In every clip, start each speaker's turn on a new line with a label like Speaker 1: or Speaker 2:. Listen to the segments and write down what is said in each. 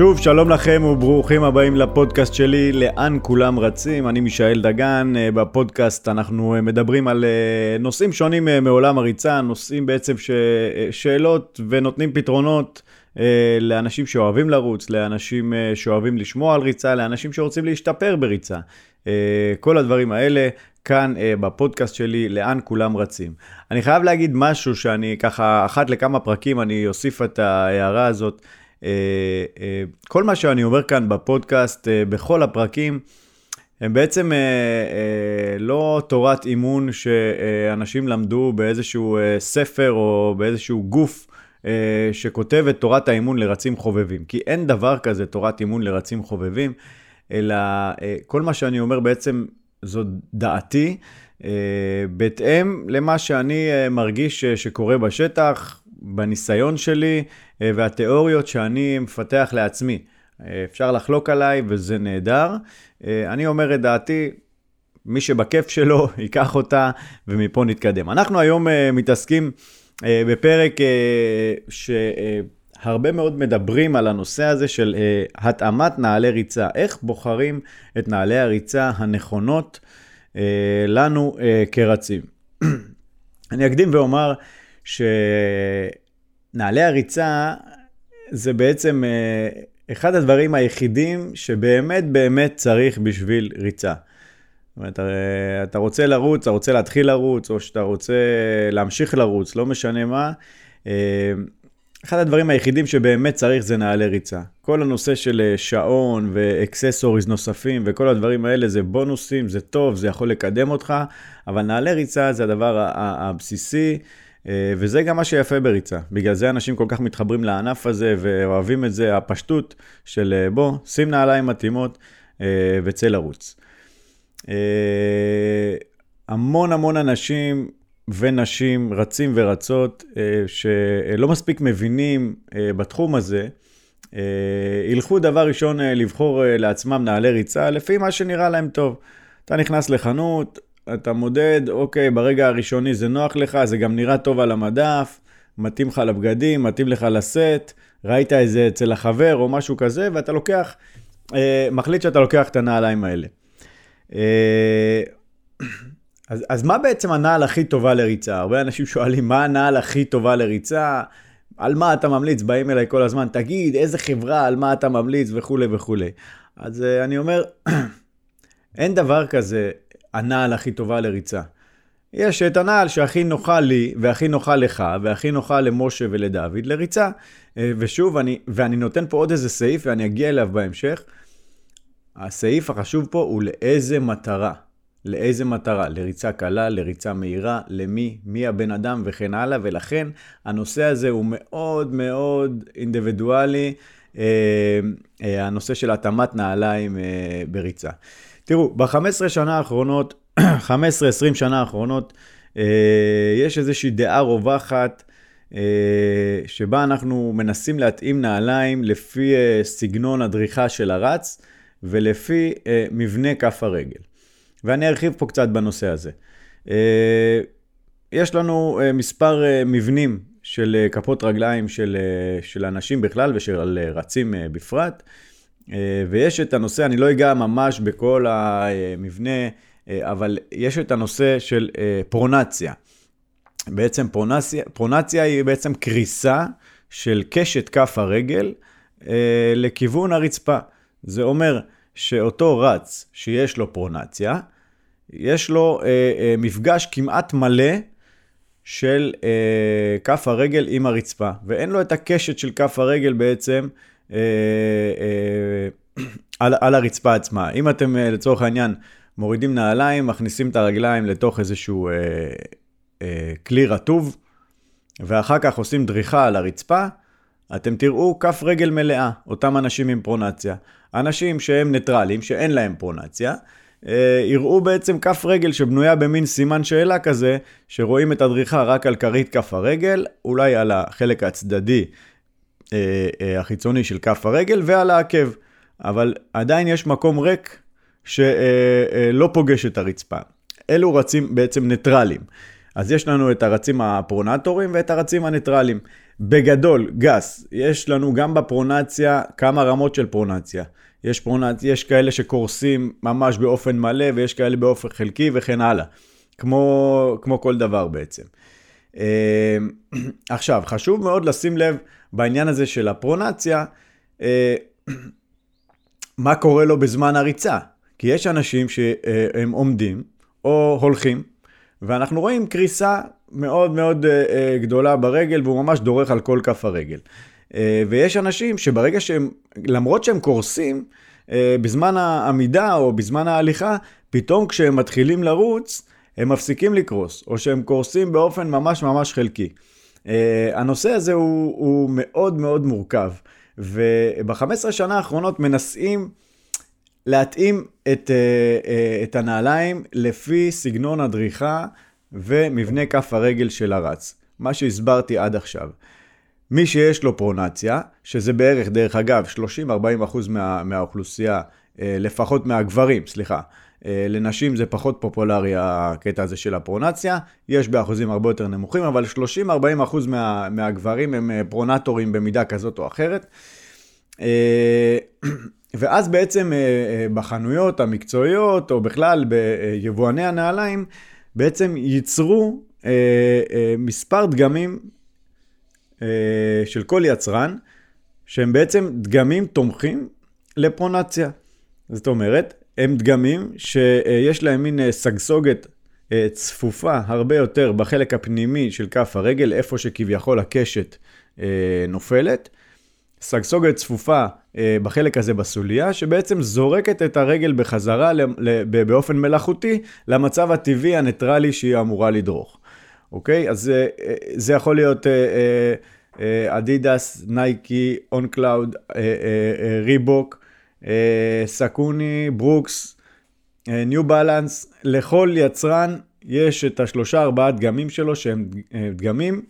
Speaker 1: שוב, שלום לכם וברוכים הבאים לפודקאסט שלי, לאן כולם רצים. אני מישאל דגן, אה, בפודקאסט אנחנו אה, מדברים על אה, נושאים שונים מעולם הריצה, נושאים בעצם ש... שאלות ונותנים פתרונות לאנשים שאוהבים לרוץ, לאנשים שאוהבים לשמוע על ריצה, לאנשים שרוצים להשתפר בריצה. כל הדברים האלה כאן בפודקאסט שלי, לאן כולם רצים. אני חייב להגיד משהו שאני ככה, אחת לכמה פרקים אני אוסיף את ההערה הזאת. אה, אה, כל מה שאני אומר כאן בפודקאסט, אה, בכל הפרקים, הם בעצם לא תורת אימון שאנשים למדו באיזשהו ספר או באיזשהו גוף שכותב את תורת האימון לרצים חובבים. כי אין דבר כזה תורת אימון לרצים חובבים, אלא כל מה שאני אומר בעצם זו דעתי, בהתאם למה שאני מרגיש שקורה בשטח, בניסיון שלי אה, והתיאוריות שאני מפתח לעצמי. אה, אפשר לחלוק עליי וזה נהדר. אה, אני אומר את דעתי, מי שבכיף שלו, ייקח אותה ומפה נתקדם. אנחנו היום מתעסקים בפרק שהרבה מאוד מדברים על הנושא הזה של התאמת נעלי ריצה. איך בוחרים את נעלי הריצה הנכונות לנו כרצים. אני אקדים ואומר שנעלי הריצה זה בעצם אה, אחד הדברים היחידים שבאמת באמת צריך בשביל ריצה. זאת אומרת, אתה רוצה לרוץ, אתה רוצה להתחיל לרוץ, או שאתה רוצה להמשיך לרוץ, לא משנה מה. אה, אחד הדברים היחידים שבאמת צריך זה נעלי ריצה. כל הנושא של אה, שעון ואקססוריז נוספים וכל הדברים האלה זה בונוסים, זה טוב, זה יכול לקדם אותך, אבל נעלי ריצה זה הדבר הבסיסי. אה, וזה גם מה שיפה בריצה. בגלל זה אנשים כל כך מתחברים לענף הזה ואוהבים את זה, הפשטות של אה, בוא, שים נעליים מתאימות אה, וצא לרוץ. המון המון אנשים ונשים רצים ורצות שלא מספיק מבינים בתחום הזה, ילכו דבר ראשון לבחור לעצמם נעלי ריצה לפי מה שנראה להם טוב. אתה נכנס לחנות, אתה מודד, אוקיי, ברגע הראשוני זה נוח לך, זה גם נראה טוב על המדף, מתאים לך לבגדים, מתאים לך לסט, ראית איזה אצל החבר או משהו כזה, ואתה לוקח, אה, מחליט שאתה לוקח את הנעליים האלה. אה, אז, אז מה בעצם הנעל הכי טובה לריצה? הרבה אנשים שואלים, מה הנעל הכי טובה לריצה? על מה אתה ממליץ? באים אליי כל הזמן, תגיד, איזה חברה, על מה אתה ממליץ וכולי וכולי. אז uh, אני אומר, אין דבר כזה הנעל הכי טובה לריצה. יש את הנעל שהכי נוחה לי, והכי נוחה לך, והכי נוחה למשה ולדוד לריצה. אה, ושוב, אני, ואני נותן פה עוד איזה סעיף, ואני אגיע אליו בהמשך. הסעיף החשוב פה הוא לאיזה מטרה. לאיזה מטרה? לריצה קלה, לריצה מהירה, למי, מי הבן אדם וכן הלאה, ולכן הנושא הזה הוא מאוד מאוד אינדיבידואלי, אה, אה, הנושא של התאמת נעליים אה, בריצה. תראו, ב-15 שנה האחרונות, 15-20 שנה האחרונות, אה, יש איזושהי דעה רווחת אה, שבה אנחנו מנסים להתאים נעליים לפי אה, סגנון הדריכה של הרץ ולפי מבנה כף הרגל. ואני ארחיב פה קצת בנושא הזה. יש לנו מספר מבנים של כפות רגליים של, של אנשים בכלל ושל רצים בפרט. אה, ויש את הנושא, אני לא אגע ממש בכל המבנה, אה, אבל יש את הנושא של אה, פרונציה. בעצם פרונציה, פרונציה היא בעצם קריסה של קשת כף הרגל לכיוון הרצפה. זה אומר שאותו רץ שיש לו פרונציה, יש לו מפגש כמעט מלא של כף הרגל עם הרצפה, ואין לו את הקשת של כף הרגל בעצם אה, אה, על, על הרצפה עצמה. אם אתם אה, לצורך העניין מורידים נעליים, מכניסים את הרגליים לתוך איזשהו אה, אה, כלי רטוב, ואחר כך עושים דריכה על הרצפה, אתם תראו כף רגל מלאה, אותם אנשים עם פרונציה. אנשים שהם ניטרלים, שאין להם פרונציה, אה, יראו בעצם כף רגל שבנויה במין סימן שאלה כזה, שרואים את הדריכה רק על כרית כף הרגל, אולי על החלק הצדדי אה, אה, החיצוני של כף הרגל ועל העקב, אבל עדיין יש מקום ריק שלא אה, פוגש את הרצפה. אלו רצים בעצם ניטרלים. אז יש לנו את הרצים הפרונטורים ואת הרצים הניטרלים. בגדול, גס, יש לנו גם בפרונציה כמה רמות של פרונציה. יש, פרונצ... יש כאלה שקורסים ממש באופן מלא ויש כאלה באופן חלקי וכן הלאה. כמו, כמו כל דבר בעצם. אה, עכשיו, חשוב מאוד לשים לב בעניין הזה של הפרונציה, אה, מה קורה לו בזמן הריצה. כי יש אנשים שהם עומדים או הולכים, ואנחנו רואים קריסה מאוד מאוד גדולה ברגל, והוא ממש דורך על כל כף הרגל. ויש אנשים שברגע שהם, למרות שהם קורסים, בזמן העמידה או בזמן ההליכה, פתאום כשהם מתחילים לרוץ, הם מפסיקים לקרוס, או שהם קורסים באופן ממש ממש חלקי. Uh, הנושא הזה הוא, הוא מאוד מאוד מורכב, וב-15 שנה האחרונות מנסים להתאים את, uh, uh, את הנעליים לפי סגנון הדריכה ומבנה כף הרגל של הרץ, מה שהסברתי עד עכשיו. מי שיש לו פרונציה, שזה בערך, דרך אגב, 30-40% מה, מהאוכלוסייה, לפחות מהגברים, סליחה, אה, לנשים זה פחות פופולרי הקטע הזה של הפרונציה, יש באחוזים הרבה יותר נמוכים, אבל 30-40% מה, מהגברים הם אה, פרונטורים במידה כזאת או אחרת. אה, ואז בעצם בחנויות המקצועיות, או בכלל ביבואני הנעליים, בעצם ייצרו מספר דגמים של כל יצרן, שהם בעצם דגמים תומכים לפרונציה. זאת אומרת, הם דגמים שיש להם מין אה, סגסוגת אה, צפופה הרבה יותר בחלק הפנימי של כף הרגל, איפה שכביכול הקשת אה, נופלת. סגסוגת צפופה בחלק הזה בסוליה, שבעצם זורקת את הרגל בחזרה באופן מלאכותי למצב הטבעי הניטרלי שהיא אמורה לדרוך. אוקיי? אז זה יכול להיות אדידס, נייקי, On Cloud, ריבוק. אה, סאקוני, ברוקס, ניו בלנס, לכל יצרן יש את השלושה ארבעה דגמים שלו שהם אה, דגמים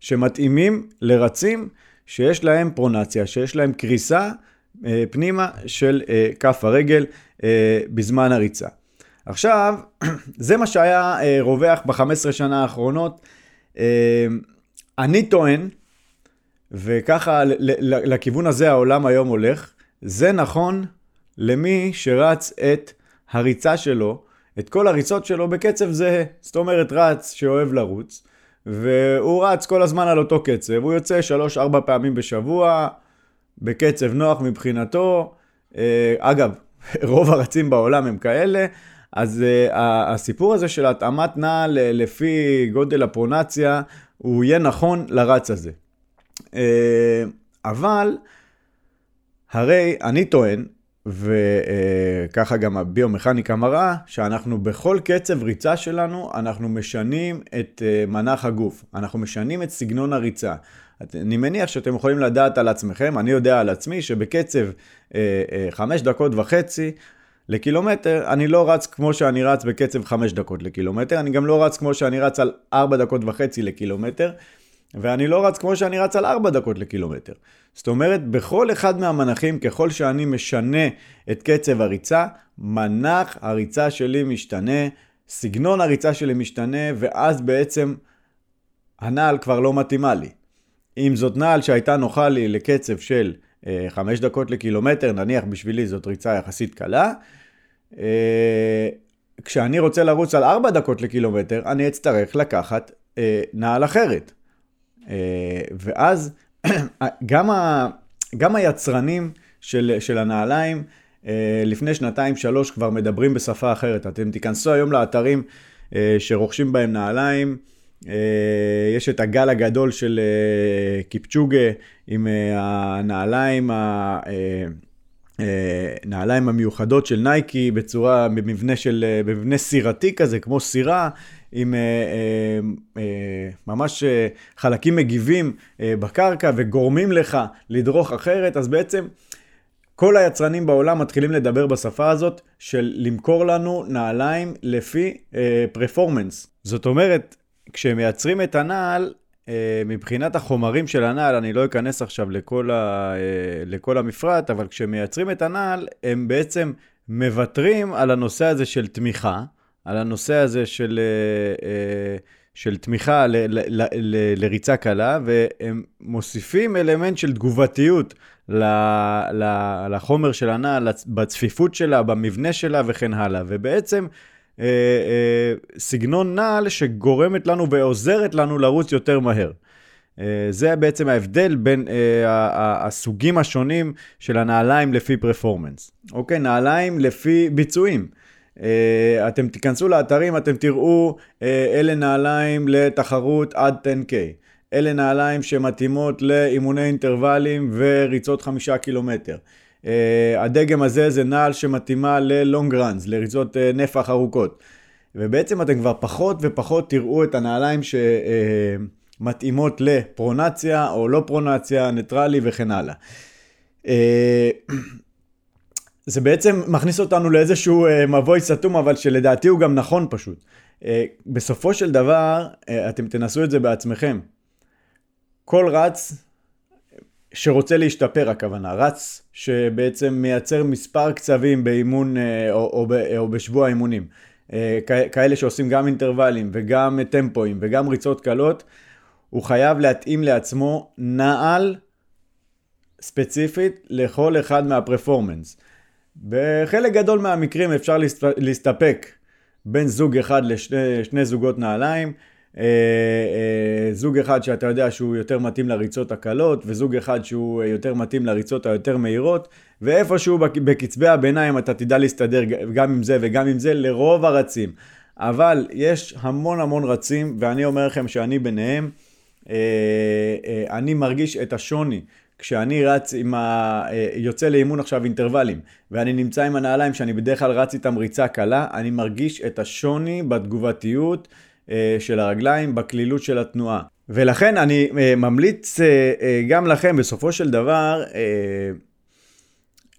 Speaker 1: שמתאימים לרצים שיש להם פרונציה, שיש להם קריסה אה, פנימה של כף הרגל בזמן הריצה. עכשיו, זה מה שהיה רווח ב-15 שנה האחרונות. אני טוען, וככה לכיוון הזה העולם היום הולך, זה נכון למי שרץ את הריצה שלו, את כל הריצות שלו בקצב זהה. זאת אומרת, רץ שאוהב לרוץ, והוא רץ כל הזמן על אותו קצב, הוא יוצא 3-4 פעמים בשבוע, בקצב נוח מבחינתו. אה, אגב, רוב הרצים בעולם הם כאלה, אז uh, הסיפור הזה של התאמת נעל לפי גודל הפרונציה, הוא יהיה נכון לרץ הזה. Uh, אבל הרי אני טוען, וככה גם הביומכניקה מראה, שאנחנו בכל קצב ריצה שלנו, אנחנו משנים את אה, מנח הגוף, אנחנו משנים את סגנון הריצה. אני מניח שאתם יכולים לדעת על עצמכם, אני יודע על עצמי שבקצב אה, אה, חמש דקות וחצי לקילומטר, אני לא רץ כמו שאני רץ בקצב חמש דקות לקילומטר, אני גם לא רץ כמו שאני רץ על ארבע דקות וחצי לקילומטר. ואני לא רץ כמו שאני רץ על 4 דקות לקילומטר. זאת אומרת, בכל אחד מהמנחים, ככל שאני משנה את קצב הריצה, מנח הריצה שלי משתנה, סגנון הריצה שלי משתנה, ואז בעצם הנעל כבר לא מתאימה לי. אם זאת נעל שהייתה נוחה לי לקצב של אה, 5 דקות לקילומטר, נניח בשבילי זאת ריצה יחסית קלה, אה, כשאני רוצה לרוץ על 4 דקות לקילומטר, אני אצטרך לקחת אה, נעל אחרת. אה, ואז גם, ה, גם היצרנים של, של הנעליים, אה, לפני שנתיים שלוש כבר מדברים בשפה אחרת. אתם תיכנסו היום לאתרים אה, שרוכשים בהם נעליים, יש את הגל הגדול של קיפצ'וגה עם הנעליים, הנעליים המיוחדות של נייקי בצורה, במבנה של, במבנה סירתי כזה, כמו סירה, עם אה, אה, אה, ממש אה, חלקים מגיבים אה, בקרקע וגורמים לך לדרוך אחרת, אז בעצם כל היצרנים בעולם מתחילים לדבר בשפה הזאת של למכור לנו נעליים לפי פרפורמנס. אה, זאת אומרת, כשהם מייצרים את הנעל, אה, מבחינת החומרים של הנעל, אני לא אכנס עכשיו לכל, ה, אה, לכל המפרט, אבל כשהם מייצרים את הנעל, הם בעצם מוותרים על הנושא הזה של תמיכה. על הנושא הזה של, אה, אה, של תמיכה ל, ל, ל, ל, לריצה קלה, והם מוסיפים אלמנט של תגובתיות ל, ל, לחומר של הנעל, בצפיפות שלה, במבנה שלה וכן הלאה. ובעצם אה, אה, סגנון נעל שגורמת לנו ועוזרת לנו לרוץ יותר מהר. אה, זה בעצם ההבדל בין אה, הסוגים השונים של הנעליים לפי פרפורמנס. אוקיי, נעליים לפי ביצועים. אה, אתם תיכנסו לאתרים, אתם תראו, אלה נעליים לתחרות עד 10K. אלה נעליים שמתאימות לאימוני אינטרוולים וריצות חמישה קילומטר. הדגם הזה זה נעל שמתאימה ללונג ראנס, לריצות נפח ארוכות. ובעצם אתם כבר פחות ופחות תראו את הנעליים ש... מתאימות לפרונציה או לא פרונציה, ניטרלי וכן הלאה. אה, זה בעצם מכניס אותנו לאיזשהו אה, מבוי סתום, אבל שלדעתי הוא גם נכון פשוט. אה, בסופו של דבר, אתם תנסו את זה בעצמכם. כל רץ שרוצה להשתפר הכוונה, רץ שבעצם מייצר מספר קצבים באימון או, או, או בשבוע האימונים. כאלה שעושים גם אינטרוולים וגם טמפואים וגם ריצות קלות, הוא חייב להתאים לעצמו נעל ספציפית לכל אחד מהפרפורמנס. בחלק גדול מהמקרים אפשר להסתפק בין זוג אחד לשני זוגות נעליים. אה, אה, זוג אחד שאתה יודע שהוא יותר מתאים לריצות הקלות, וזוג אחד שהוא יותר מתאים לריצות היותר מהירות, ואיפשהו בקצבי הביניים אתה תדע להסתדר גם עם זה וגם עם זה לרוב הרצים. אבל יש המון המון רצים, ואני אומר לכם שאני ביניהם. אה, אה, אני מרגיש את השוני. כשאני רץ עם ה... אה, יוצא לאימון עכשיו אינטרוולים, ואני נמצא עם הנעליים שאני בדרך כלל רץ איתם ריצה קלה, אני מרגיש את השוני בתגובתיות של הרגליים, בקלילות של התנועה. ולכן אני ממליץ גם לכם, בסופו של דבר,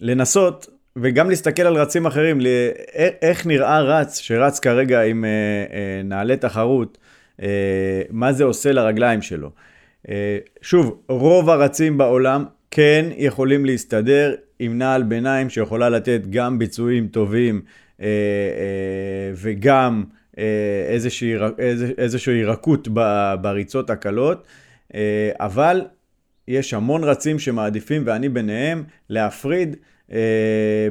Speaker 1: לנסות וגם להסתכל על רצים אחרים, איך נראה רץ שרץ כרגע עם נעלי תחרות. אה, מה זה עושה לרגליים שלו. אה, שוב, רוב הרצים בעולם כן יכולים להסתדר עם נעל ביניים שיכולה לתת גם ביצועים טובים אה, וגם איזושהי, איזושהי רכות בריצות הקלות, אבל יש המון רצים שמעדיפים, ואני ביניהם, להפריד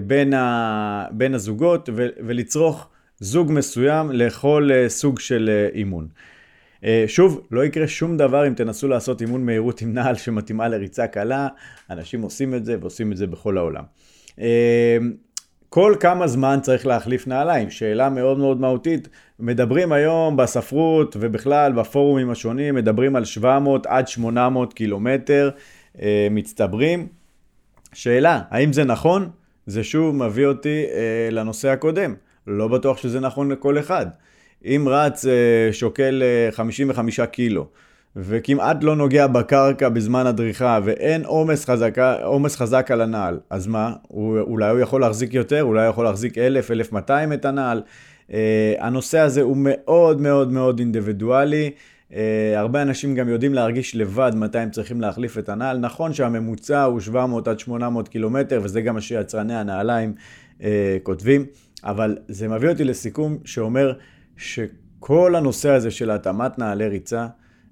Speaker 1: בין, ה, בין הזוגות ולצרוך זוג מסוים לכל סוג של אימון. אה, שוב, לא יקרה שום דבר אם תנסו לעשות אימון מהירות עם נעל שמתאימה לריצה קלה, אנשים עושים את זה ועושים את זה בכל העולם. אה, כל כמה זמן צריך להחליף נעליים? שאלה מאוד מאוד מהותית. מדברים היום בספרות ובכלל בפורומים השונים, מדברים על 700 עד 800 קילומטר אה, מצטברים. שאלה, האם זה נכון? זה שוב מביא אותי לנושא הקודם. לא בטוח שזה נכון לכל אחד. אם רץ אה, שוקל 55 אה, קילו, וכמעט לא נוגע בקרקע בזמן הדריכה, ואין עומס, חזקה, עומס חזק על הנעל, אז מה? הוא, אולי הוא יכול להחזיק יותר, אולי הוא יכול להחזיק 1,000, 1,200 את הנעל. Uh, הנושא הזה הוא מאוד מאוד מאוד אינדיבידואלי. Uh, הרבה אנשים גם יודעים להרגיש לבד מתי הם צריכים להחליף את הנעל. נכון שהממוצע הוא 700 עד 800 קילומטר, וזה גם מה שיצרני הנעליים uh, כותבים, אבל זה מביא אותי לסיכום שאומר, שכל הנושא הזה של התאמת נעלי ריצה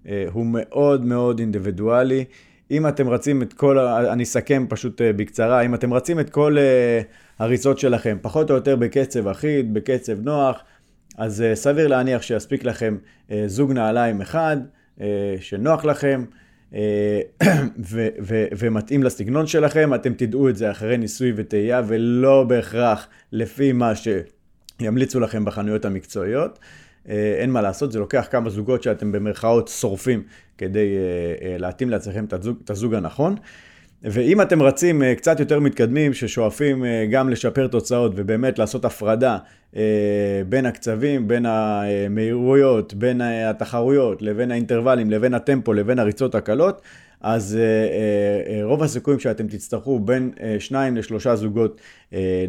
Speaker 1: אה, הוא מאוד מאוד אינדיבידואלי. אם אתם רצים את כל, אני אסכם פשוט אה, בקצרה, אם אתם רצים את כל אה, הריצות שלכם, פחות או יותר בקצב אחיד, בקצב נוח, אז סביר להניח שיספיק לכם זוג נעליים אחד, שנוח לכם. ו- ו- ומתאים לסגנון שלכם, אתם תדעו את זה אחרי ניסוי וטעייה ולא בהכרח לפי מה שימליצו לכם בחנויות המקצועיות. אה, אין מה לעשות, זה לוקח כמה זוגות שאתם במרכאות שורפים כדי אה, אה, להתאים לעצמכם את הזוג הנכון. ואם אתם רצים קצת יותר מתקדמים, ששואפים גם לשפר תוצאות ובאמת לעשות הפרדה בין הקצבים, בין המהירויות, בין התחרויות, לבין האינטרוולים, לבין הטמפו, לבין הריצות הקלות, אז רוב הסיכויים שאתם תצטרכו בין שניים לשלושה זוגות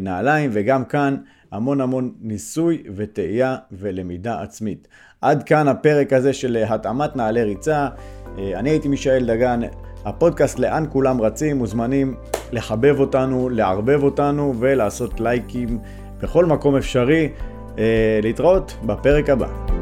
Speaker 1: נעליים, וגם כאן המון המון ניסוי וטעייה ולמידה עצמית. עד כאן הפרק הזה של התאמת נעלי ריצה. אני הייתי מישאל דגן, הפודקאסט לאן כולם רצים, מוזמנים לחבב אותנו, לערבב אותנו ולעשות לייקים בכל מקום אפשרי. להתראות בפרק הבא.